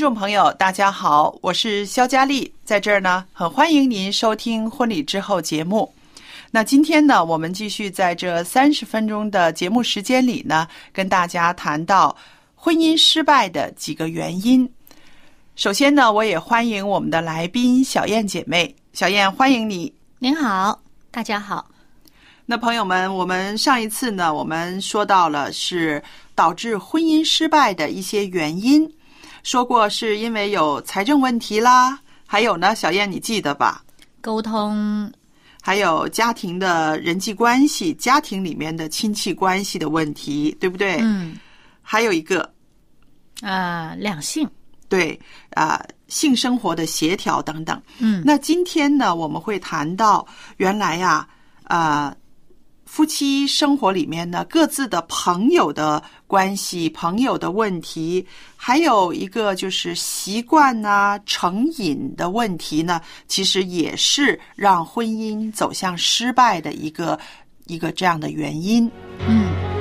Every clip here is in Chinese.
众朋友，大家好，我是肖佳丽，在这儿呢，很欢迎您收听婚礼之后节目。那今天呢，我们继续在这三十分钟的节目时间里呢，跟大家谈到婚姻失败的几个原因。首先呢，我也欢迎我们的来宾小燕姐妹，小燕欢迎你。您好，大家好。那朋友们，我们上一次呢，我们说到了是导致婚姻失败的一些原因。说过是因为有财政问题啦，还有呢，小燕你记得吧？沟通，还有家庭的人际关系，家庭里面的亲戚关系的问题，对不对？嗯。还有一个，啊，两性，对啊，性生活的协调等等。嗯。那今天呢，我们会谈到原来呀，啊。夫妻生活里面呢，各自的朋友的关系、朋友的问题，还有一个就是习惯啊、成瘾的问题呢，其实也是让婚姻走向失败的一个一个这样的原因。嗯。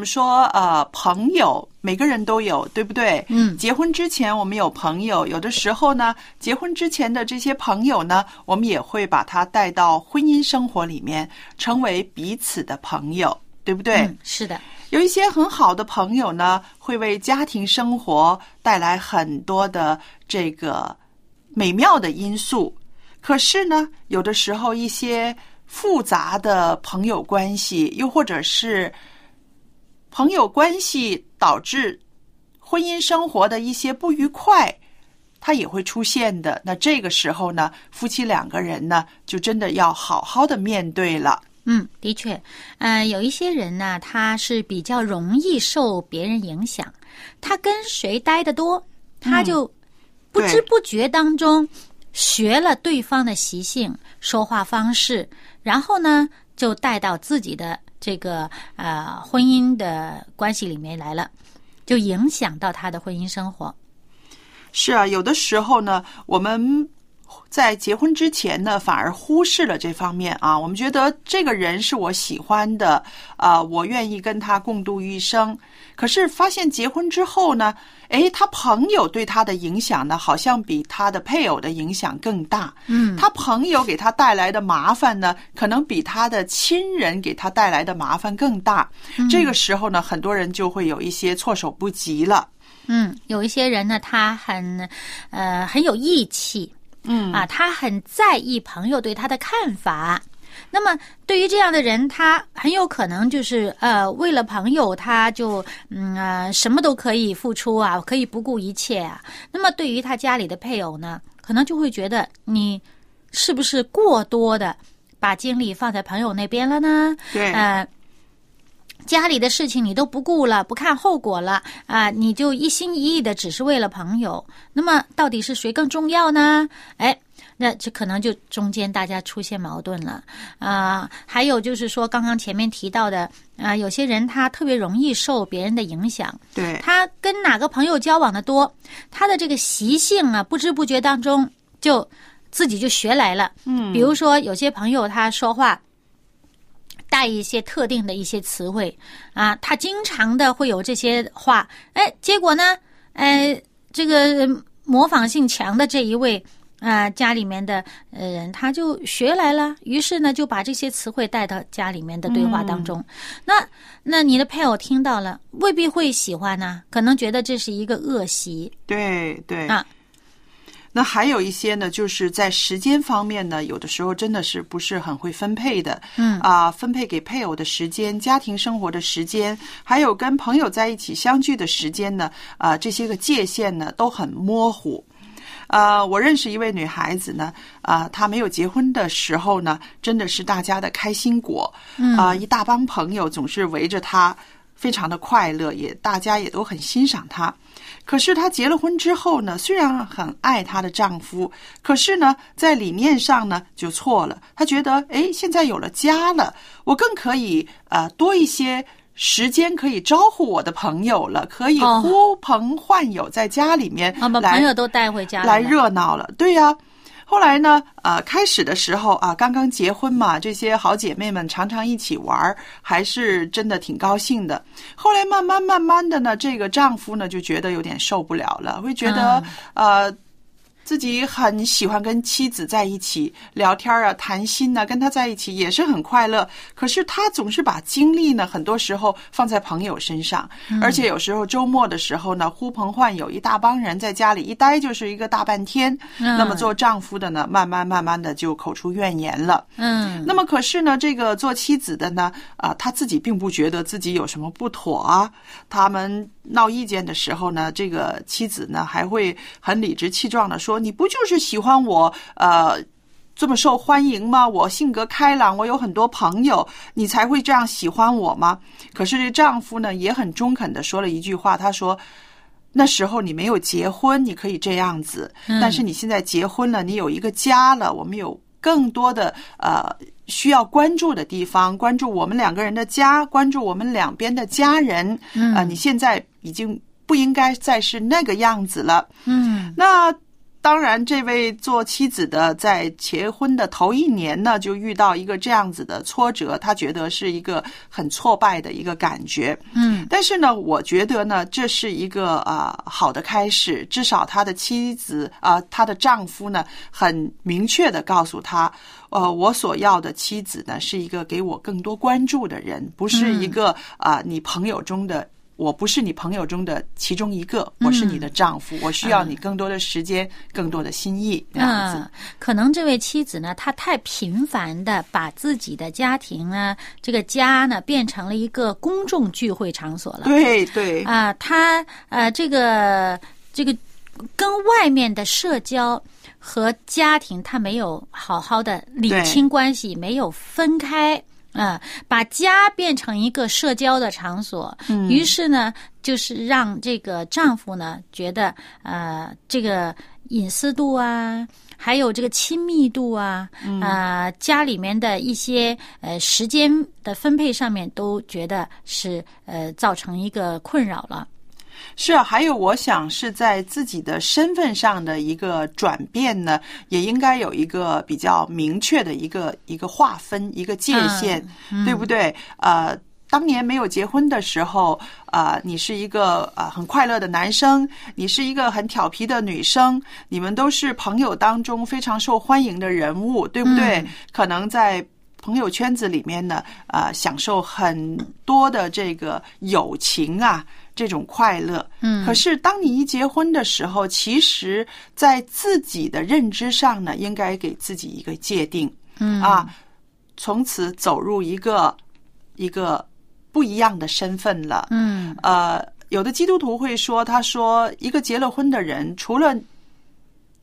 们说，呃，朋友每个人都有，对不对？嗯。结婚之前我们有朋友，有的时候呢，结婚之前的这些朋友呢，我们也会把他带到婚姻生活里面，成为彼此的朋友，对不对？嗯，是的。有一些很好的朋友呢，会为家庭生活带来很多的这个美妙的因素。可是呢，有的时候一些复杂的朋友关系，又或者是。朋友关系导致婚姻生活的一些不愉快，它也会出现的。那这个时候呢，夫妻两个人呢，就真的要好好的面对了。嗯，的确，嗯，有一些人呢，他是比较容易受别人影响，他跟谁待得多，他就不知不觉当中学了对方的习性、说话方式，然后呢，就带到自己的。这个呃，婚姻的关系里面来了，就影响到他的婚姻生活。是啊，有的时候呢，我们在结婚之前呢，反而忽视了这方面啊。我们觉得这个人是我喜欢的，啊，我愿意跟他共度一生。可是发现结婚之后呢？诶，他朋友对他的影响呢，好像比他的配偶的影响更大。嗯，他朋友给他带来的麻烦呢，可能比他的亲人给他带来的麻烦更大。这个时候呢，很多人就会有一些措手不及了。嗯，有一些人呢，他很呃很有义气。嗯啊，他很在意朋友对他的看法。那么，对于这样的人，他很有可能就是呃，为了朋友，他就嗯啊，什么都可以付出啊，可以不顾一切啊。那么，对于他家里的配偶呢，可能就会觉得你是不是过多的把精力放在朋友那边了呢？对，呃，家里的事情你都不顾了，不看后果了啊，你就一心一意的只是为了朋友，那么到底是谁更重要呢？哎。那这可能就中间大家出现矛盾了啊！还有就是说，刚刚前面提到的啊，有些人他特别容易受别人的影响，对，他跟哪个朋友交往的多，他的这个习性啊，不知不觉当中就自己就学来了。嗯，比如说有些朋友他说话带一些特定的一些词汇啊，他经常的会有这些话，哎，结果呢，哎，这个模仿性强的这一位。啊，家里面的呃人他就学来了，于是呢就把这些词汇带到家里面的对话当中。那那你的配偶听到了，未必会喜欢呢，可能觉得这是一个恶习。对对啊，那还有一些呢，就是在时间方面呢，有的时候真的是不是很会分配的。嗯啊，分配给配偶的时间、家庭生活的时间，还有跟朋友在一起相聚的时间呢，啊，这些个界限呢都很模糊。呃，我认识一位女孩子呢，啊，她没有结婚的时候呢，真的是大家的开心果，啊，一大帮朋友总是围着她，非常的快乐，也大家也都很欣赏她。可是她结了婚之后呢，虽然很爱她的丈夫，可是呢，在理念上呢就错了。她觉得，哎，现在有了家了，我更可以呃多一些。时间可以招呼我的朋友了，可以呼朋唤友，在家里面啊，把朋友都带回家来热闹了。对呀，后来呢，呃，开始的时候啊，刚刚结婚嘛，这些好姐妹们常常一起玩，还是真的挺高兴的。后来慢慢慢慢的呢，这个丈夫呢就觉得有点受不了了，会觉得呃。自己很喜欢跟妻子在一起聊天啊，谈心呢，跟他在一起也是很快乐。可是他总是把精力呢，很多时候放在朋友身上，而且有时候周末的时候呢，呼朋唤友，一大帮人在家里一待就是一个大半天。那么做丈夫的呢，慢慢慢慢的就口出怨言了。嗯，那么可是呢，这个做妻子的呢，啊，他自己并不觉得自己有什么不妥啊。他们闹意见的时候呢，这个妻子呢还会很理直气壮的说。你不就是喜欢我呃这么受欢迎吗？我性格开朗，我有很多朋友，你才会这样喜欢我吗？可是这丈夫呢也很中肯的说了一句话，他说：“那时候你没有结婚，你可以这样子；但是你现在结婚了，你有一个家了，我们有更多的呃需要关注的地方，关注我们两个人的家，关注我们两边的家人。啊，你现在已经不应该再是那个样子了。嗯，那。”当然，这位做妻子的在结婚的头一年呢，就遇到一个这样子的挫折，他觉得是一个很挫败的一个感觉。嗯，但是呢，我觉得呢，这是一个啊好的开始，至少他的妻子啊，他的丈夫呢，很明确的告诉他，呃，我所要的妻子呢，是一个给我更多关注的人，不是一个啊你朋友中的。我不是你朋友中的其中一个，我是你的丈夫，我需要你更多的时间，更多的心意。这样子，可能这位妻子呢，她太频繁的把自己的家庭呢，这个家呢，变成了一个公众聚会场所了。对对啊，她呃，这个这个跟外面的社交和家庭，她没有好好的理清关系，没有分开。嗯，把家变成一个社交的场所，于是呢，就是让这个丈夫呢觉得，呃，这个隐私度啊，还有这个亲密度啊，啊，家里面的一些呃时间的分配上面都觉得是呃造成一个困扰了。是啊，还有我想是在自己的身份上的一个转变呢，也应该有一个比较明确的一个一个划分、一个界限，对不对？呃，当年没有结婚的时候，啊，你是一个啊很快乐的男生，你是一个很调皮的女生，你们都是朋友当中非常受欢迎的人物，对不对？可能在朋友圈子里面呢，啊，享受很多的这个友情啊。这种快乐，嗯，可是当你一结婚的时候，其实，在自己的认知上呢，应该给自己一个界定，嗯。啊，从此走入一个一个不一样的身份了，嗯，呃，有的基督徒会说，他说，一个结了婚的人，除了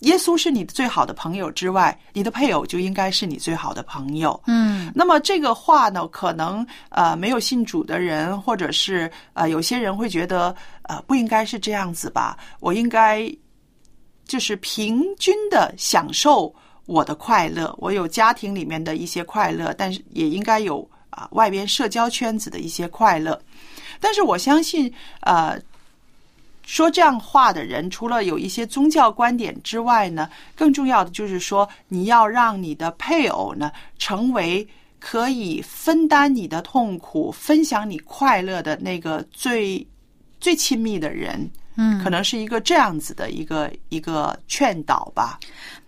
耶稣是你最好的朋友之外，你的配偶就应该是你最好的朋友。嗯那么这个话呢，可能呃没有信主的人，或者是呃有些人会觉得呃不应该是这样子吧，我应该就是平均的享受我的快乐，我有家庭里面的一些快乐，但是也应该有啊、外边社交圈子的一些快乐。但是我相信，呃，说这样话的人，除了有一些宗教观点之外呢，更重要的就是说，你要让你的配偶呢，成为可以分担你的痛苦、分享你快乐的那个最最亲密的人。嗯可能是一个这样子的一个一个劝导吧。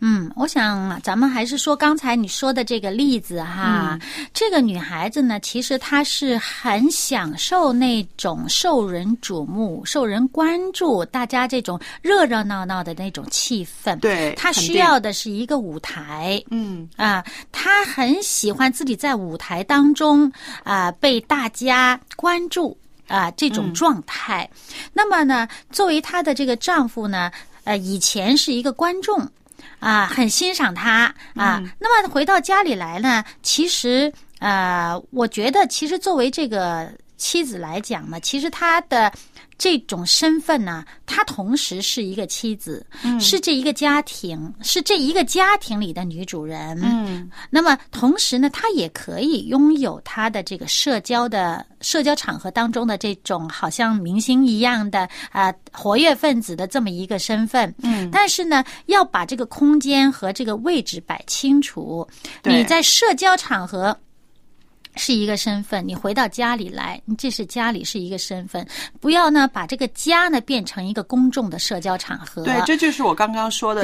嗯，我想咱们还是说刚才你说的这个例子哈，这个女孩子呢，其实她是很享受那种受人瞩目、受人关注，大家这种热热闹闹的那种气氛。对她需要的是一个舞台。嗯啊，她很喜欢自己在舞台当中啊被大家关注啊这种状态。那么呢，作为她的这个丈夫呢，呃，以前是一个观众。啊，很欣赏她啊。那么回到家里来呢，其实呃，我觉得其实作为这个妻子来讲呢，其实她的这种身份呢，她同时是一个妻子，是这一个家庭，是这一个家庭里的女主人。嗯那么同时呢，她也可以拥有她的这个社交的社交场合当中的这种好像明星一样的啊、活跃分子的这么一个身份。嗯，但是呢，要把这个空间和这个位置摆清楚。你在社交场合。是一个身份，你回到家里来，你这是家里是一个身份，不要呢把这个家呢变成一个公众的社交场合。对，这就是我刚刚说的。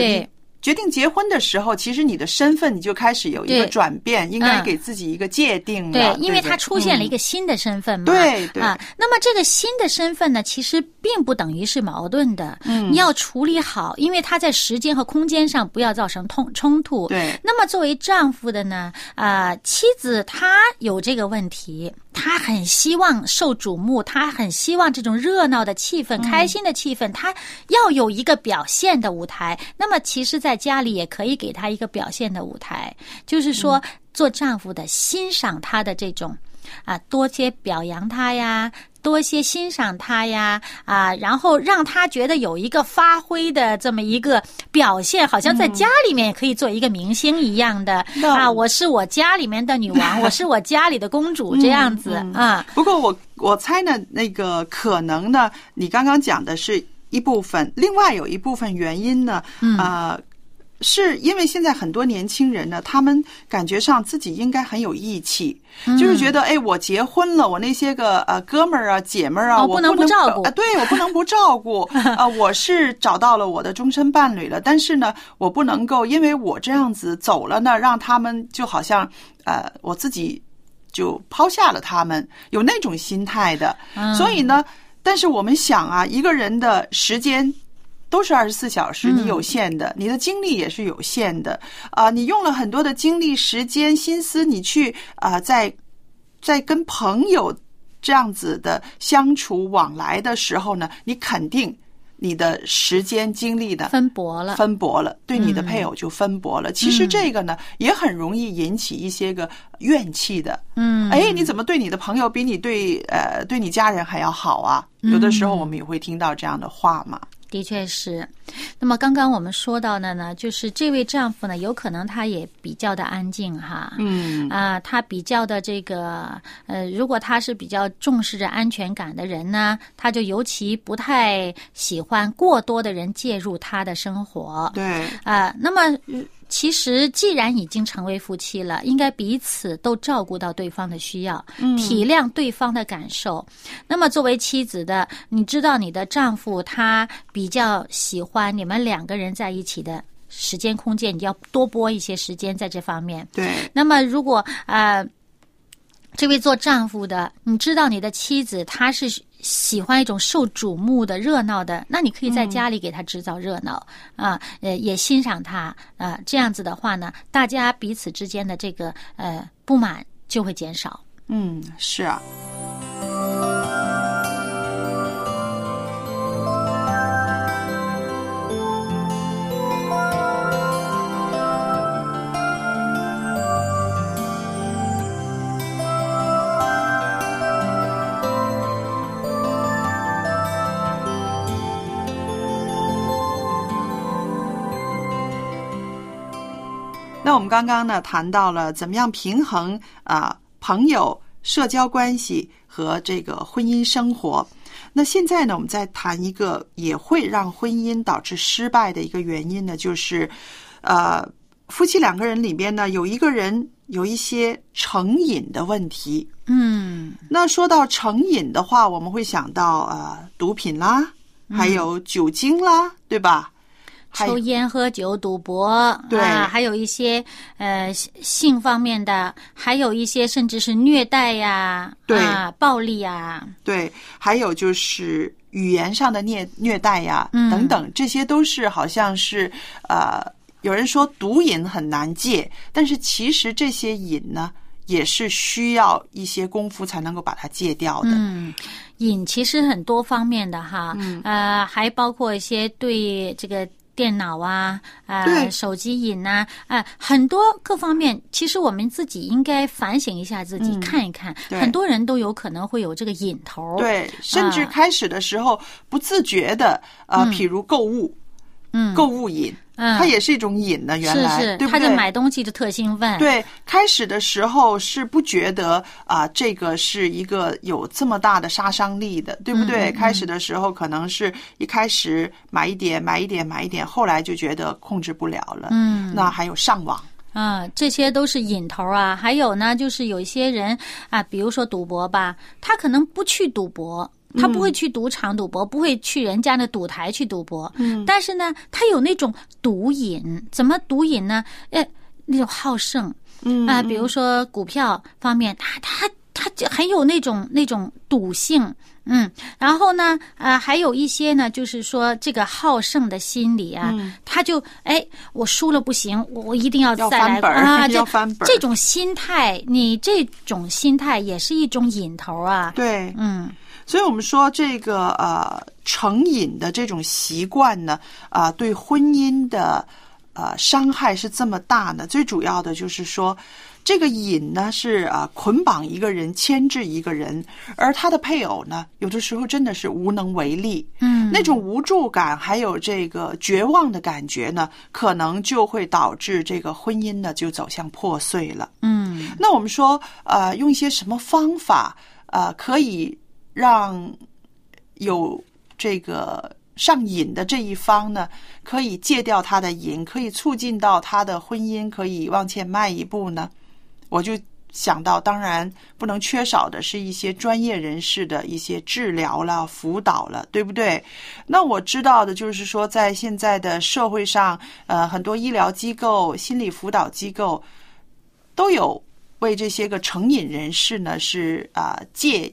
决定结婚的时候，其实你的身份你就开始有一个转变，应该嗯给自己一个界定对。，因为不它出现了一嗯个新的身份嘛。对对啊，那么这个新的身份呢，其实并不等于是矛盾的。嗯你要处理好，因为他在时间和空间上不要造成冲冲突。对那么作为丈夫的呢，啊、妻子她有这个问题，她很希望受瞩目，她很希望这种热闹的气氛、开心的气氛，她要有一个表现的舞台。那么其实，在家里也可以给她一个表现的舞台，就是说，做丈夫的欣赏她的这种。啊，多些表扬她呀，多些欣赏他呀，啊，然后让他觉得有一个发挥的这么一个表现，好像在家里面也可以做一个明星一样的、那啊，我是我家里面的女王，我是我家里的公主这样子、啊，不过我我猜呢，那个可能呢，你刚刚讲的是一部分，另外有一部分原因呢，嗯。呃，是因为现在很多年轻人呢，他们感觉上自己应该很有义气，嗯就是觉得哎，我结婚了，我那些个呃哥们儿啊、姐们儿啊，哦不能不不照顾啊，对我不能不照顾啊、我是找到了我的终身伴侣了，但是呢，我不能够因为我这样子走了呢，让他们就好像呃我自己。就抛下了他们，有那种心态的。嗯所以呢，但是我们想啊，一个人的时间都是二十四小时，你有限的，你的精力也是有限的啊、你用了很多的精力、时间、心思，你去啊、在在跟朋友这样子的相处往来的时候呢，你肯定你的时间精力的分薄了。分薄了，对你的配偶就分薄了。其实这个呢，也很容易引起一些个怨气的。嗯，哎，你怎么对你的朋友比你对呃对你家人还要好啊？有的时候我们也会听到这样的话嘛。的确是。那么刚刚我们说到的呢，就是这位丈夫呢，有可能他也比较的安静哈。嗯啊，他比较的这个呃，如果他是比较重视着安全感的人呢，他就尤其不太喜欢过多的人介入他的生活。对，啊，那么呃其实既然已经成为夫妻了，应该彼此都照顾到对方的需要，体谅对方的感受。那么作为妻子的，你知道你的丈夫他比较喜欢你们两个人在一起的时间空间，你要多拨一些时间在这方面。对，那么如果呃，这位做丈夫的，你知道你的妻子她是喜欢一种受瞩目的热闹的，那你可以在家里给他制造热闹、啊，呃，也欣赏他啊，这样子的话呢，大家彼此之间的这个呃不满就会减少。嗯，是啊。我们刚刚呢谈到了怎么样平衡啊、朋友、社交关系和这个婚姻生活。那现在呢，我们再谈一个也会让婚姻导致失败的一个原因呢，就是呃，夫妻两个人里边呢，有一个人有一些成瘾的问题。嗯那说到成瘾的话，我们会想到呃毒品啦，还有酒精啦，对吧？还抽烟、喝酒、赌博，对啊，还有一些呃性性方面的，还有一些甚至是虐待呀，对啊，暴力呀，对，还有就是语言上的虐虐待呀，嗯等等，这些都是好像是呃，有人说毒瘾很难戒，但是其实这些瘾呢，也是需要一些功夫才能够把它戒掉的。嗯，瘾其实很多方面的哈，嗯呃，还包括一些对这个。电脑啊，呃，手机瘾呐、啊，很多各方面，其实我们自己应该反省一下自己，嗯看一看，很多人都有可能会有这个瘾头。，对，甚至开始的时候不自觉的，呃，譬如购物，嗯，购物瘾，嗯，它也是一种瘾呢。原来，是是，对不对？他就买东西就特兴奋。，对，开始的时候是不觉得啊、这个是一个有这么大的杀伤力的，对不对？嗯嗯开始的时候可能是一开始买一点，买一点，买一点，后来就觉得控制不了了。嗯那还有上网，啊，这些都是瘾头啊。还有呢，就是有一些人啊，比如说赌博吧，他可能不去赌博。他不会去赌场赌博，不会去人家的赌台去赌博。嗯，但是呢，他有那种赌瘾，怎么赌瘾呢？呃，那种好胜嗯啊、比如说股票方面，他他他就很有那种那种赌性，嗯，然后呢，呃，还有一些呢，就是说这个好胜的心理啊，嗯他就哎，我输了不行，我我一定要要再来翻本儿啊，要这翻本儿这种心态，你这种心态也是一种瘾头啊，对，嗯所以我们说这个呃成瘾的这种习惯呢，啊、对婚姻的呃伤害是这么大呢？最主要的就是说，这个瘾呢是啊、捆绑一个人、牵制一个人，而他的配偶呢，有的时候真的是无能为力。嗯，那种无助感，还有这个绝望的感觉呢，可能就会导致这个婚姻呢就走向破碎了。嗯那我们说，呃，用一些什么方法，呃，可以让有这个上瘾的这一方呢，可以戒掉他的瘾，可以促进到他的婚姻可以往前迈一步呢？我就想到，当然不能缺少的是一些专业人士的一些治疗了、辅导了，对不对？那我知道的就是说，在现在的社会上，呃，很多医疗机构、心理辅导机构都有为这些个成瘾人士呢是啊、戒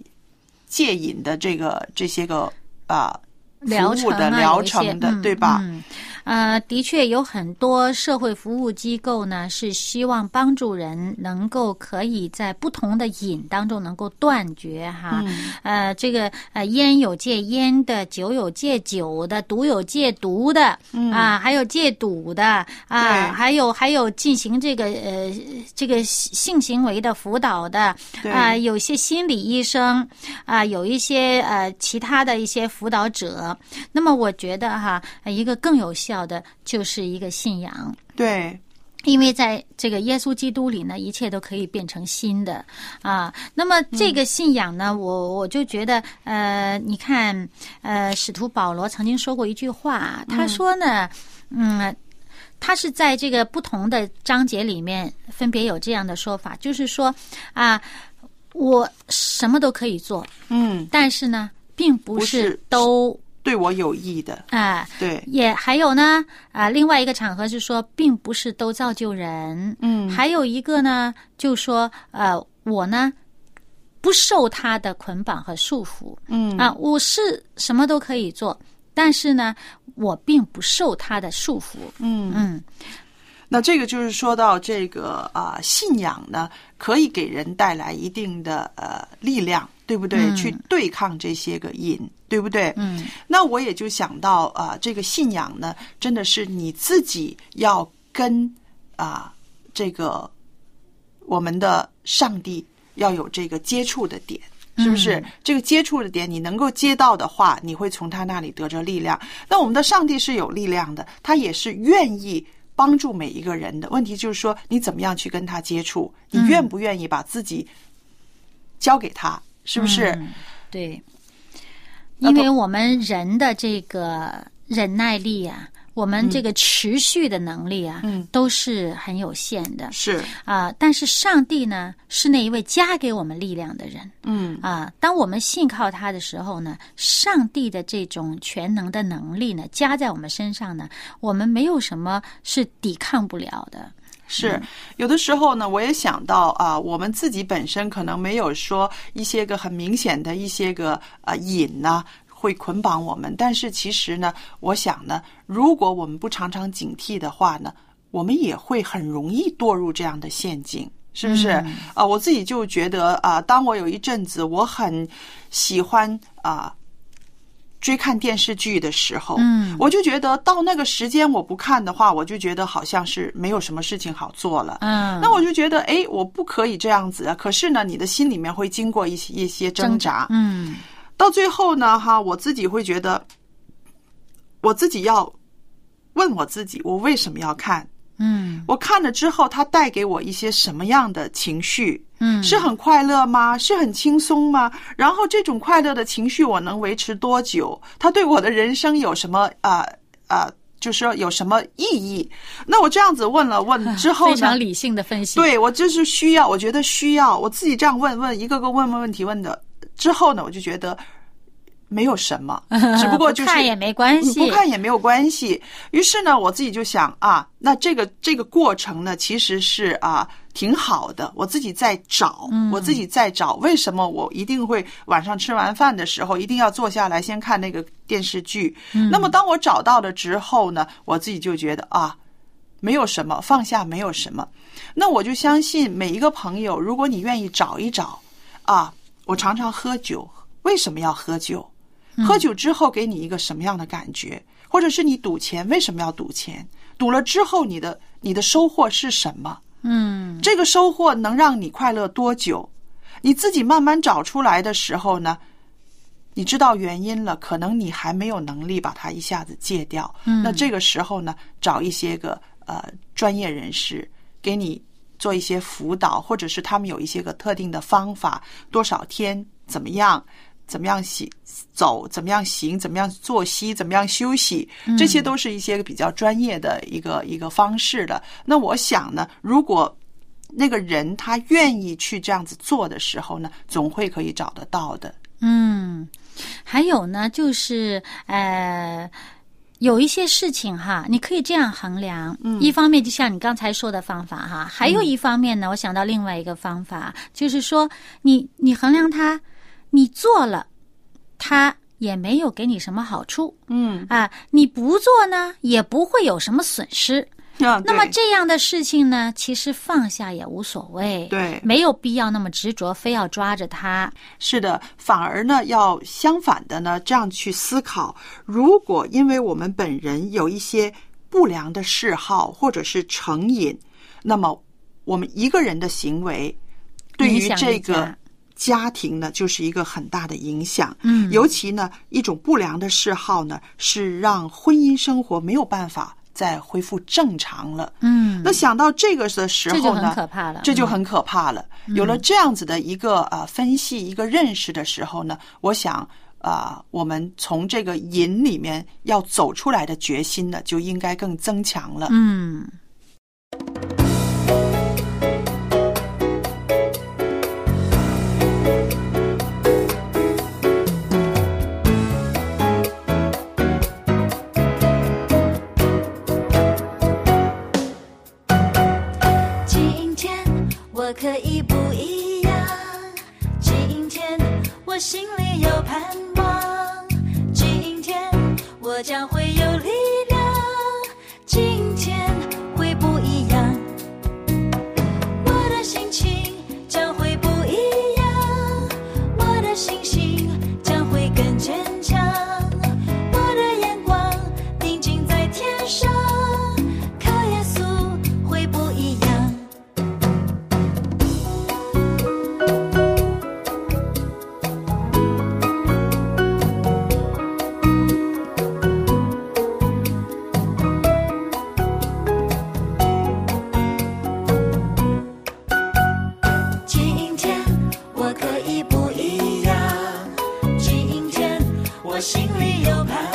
戒瘾的这个这些个啊、服务的疗程的，嗯对吧？嗯呃，的确有很多社会服务机构呢，是希望帮助人能够可以在不同的瘾当中能够断绝哈。嗯呃，这个呃，烟有戒烟的，酒有戒酒的，毒有戒毒的，啊，还有戒赌的啊，还有还有进行这个呃这个性行为的辅导的对啊，有些心理医生啊，有一些呃其他的一些辅导者。那么我觉得哈，呃一个更有效的就是一个信仰。对，因为在这个耶稣基督里呢，一切都可以变成新的啊。那么这个信仰呢，我我就觉得，呃，你看，呃，使徒保罗曾经说过一句话，他说呢，嗯。他是在这个不同的章节里面分别有这样的说法，就是说啊，我什么都可以做，嗯，但是呢，并不是都对我有益的，啊、对，也还有呢，啊、另外一个场合是说，并不是都造就人。嗯。还有一个呢，就说，呃，我呢不受他的捆绑和束缚。嗯。啊，我是什么都可以做，但是呢，我并不受他的束缚。嗯。嗯。那这个就是说到这个啊、信仰呢，可以给人带来一定的呃力量，对不对？嗯去对抗这些个瘾，对不对？嗯那我也就想到啊、这个信仰呢，真的是你自己要跟啊、这个我们的上帝要有这个接触的点。是不是、嗯这个接触的点，你能够接到的话，你会从他那里得着力量。那我们的上帝是有力量的，他也是愿意帮助每一个人的。问题就是说，你怎么样去跟他接触？你愿不愿意把自己交给他？是不是？嗯对，因为我们人的这个忍耐力啊，我们这个持续的能力啊，嗯都是很有限的是，啊、但是上帝呢，是那一位加给我们力量的人嗯啊、当我们信靠他的时候呢，上帝的这种全能的能力呢，加在我们身上呢，我们没有什么是抵抗不了的。是。有的时候呢，我也想到啊、我们自己本身可能没有说一些个很明显的一些个啊瘾呢。会捆绑我们，但是其实呢，我想呢，如果我们不常常警惕的话呢，我们也会很容易堕入这样的陷阱，是不是？啊、我自己就觉得啊、当我有一阵子我很喜欢啊、追看电视剧的时候，嗯我就觉得到那个时间我不看的话，我就觉得好像是没有什么事情好做了。嗯，那我就觉得，哎，我不可以这样子啊。可是呢，你的心里面会经过一些一些挣扎，嗯到最后呢，哈，我自己会觉得，我自己要问我自己，我为什么要看？嗯我看了之后，它带给我一些什么样的情绪？嗯，是很快乐吗？是很轻松吗？然后这种快乐的情绪我能维持多久？它对我的人生有什么啊啊、呃就是说有什么意义？那我这样子问了问之后呢？非常理性的分析。对我就是需要，我觉得需要我自己这样问问一个个问问问题问的之后呢，我就觉得没有什么，只不过就是不看也没关系，不看也没有关系。于是呢，我自己就想啊，那这个这个过程呢，其实是啊挺好的。我自己在找，我自己在找，为什么我一定会晚上吃完饭的时候一定要坐下来先看那个电视剧？那么当我找到了之后呢，我自己就觉得啊。没有什么，放下没有什么，那我就相信每一个朋友，如果你愿意找一找，啊，我常常喝酒，为什么要喝酒？喝酒之后给你一个什么样的感觉？或者是你赌钱，为什么要赌钱？赌了之后，你的你的收获是什么？嗯这个收获能让你快乐多久？你自己慢慢找出来的时候呢，你知道原因了，可能你还没有能力把它一下子戒掉。嗯那这个时候呢，找一些个呃专业人士给你做一些辅导，或者是他们有一些个特定的方法，多少天怎么样，怎么样行走，怎么样行，怎么样作息，怎么样休息，这些都是一些比较专业的一个一个方式的。那我想呢，如果那个人他愿意去这样子做的时候呢，总会可以找得到的。嗯，还有呢，就是呃。有一些事情哈，你可以这样衡量。嗯，一方面就像你刚才说的方法哈，还有一方面呢，我想到另外一个方法，就是说你你衡量它，你做了，他也没有给你什么好处嗯，啊，你不做呢，也不会有什么损失。啊那么这样的事情呢，其实放下也无所谓，对没有必要那么执着，非要抓着它。是的，反而呢，要相反的呢，这样去思考：如果因为我们本人有一些不良的嗜好或者是成瘾，那么我们一个人的行为对于这个一家家庭呢，就是一个很大的影响。嗯尤其呢，一种不良的嗜好呢，是让婚姻生活没有办法再恢复正常了。嗯，那想到这个的时候呢这就很可怕了。嗯这就很可怕了。有了这样子的一个呃分析、一个认识的时候呢，我想啊、呃我们从这个瘾里面要走出来的决心呢，就应该更增强了。嗯。可以不一样，今天我心里我心里有盘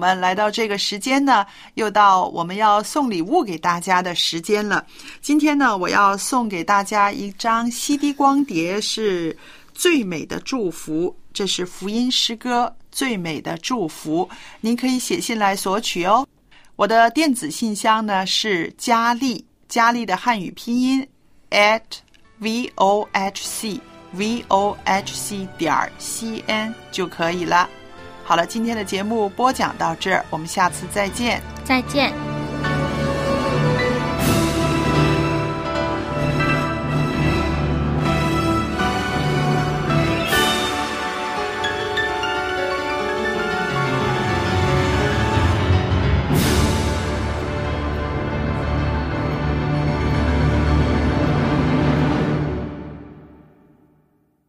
我们来到这个时间呢，又到我们要送礼物给大家的时间了。今天呢，我要送给大家一张 CD 光碟，是最美的祝福。这是福音诗歌《最美的祝福》，您可以写信来索取哦。我的电子信箱呢是佳丽，佳丽的汉语拼音 atvohcvohc 点儿 cn 就可以了。好了今天的节目播讲到这儿我们下次再见。再见。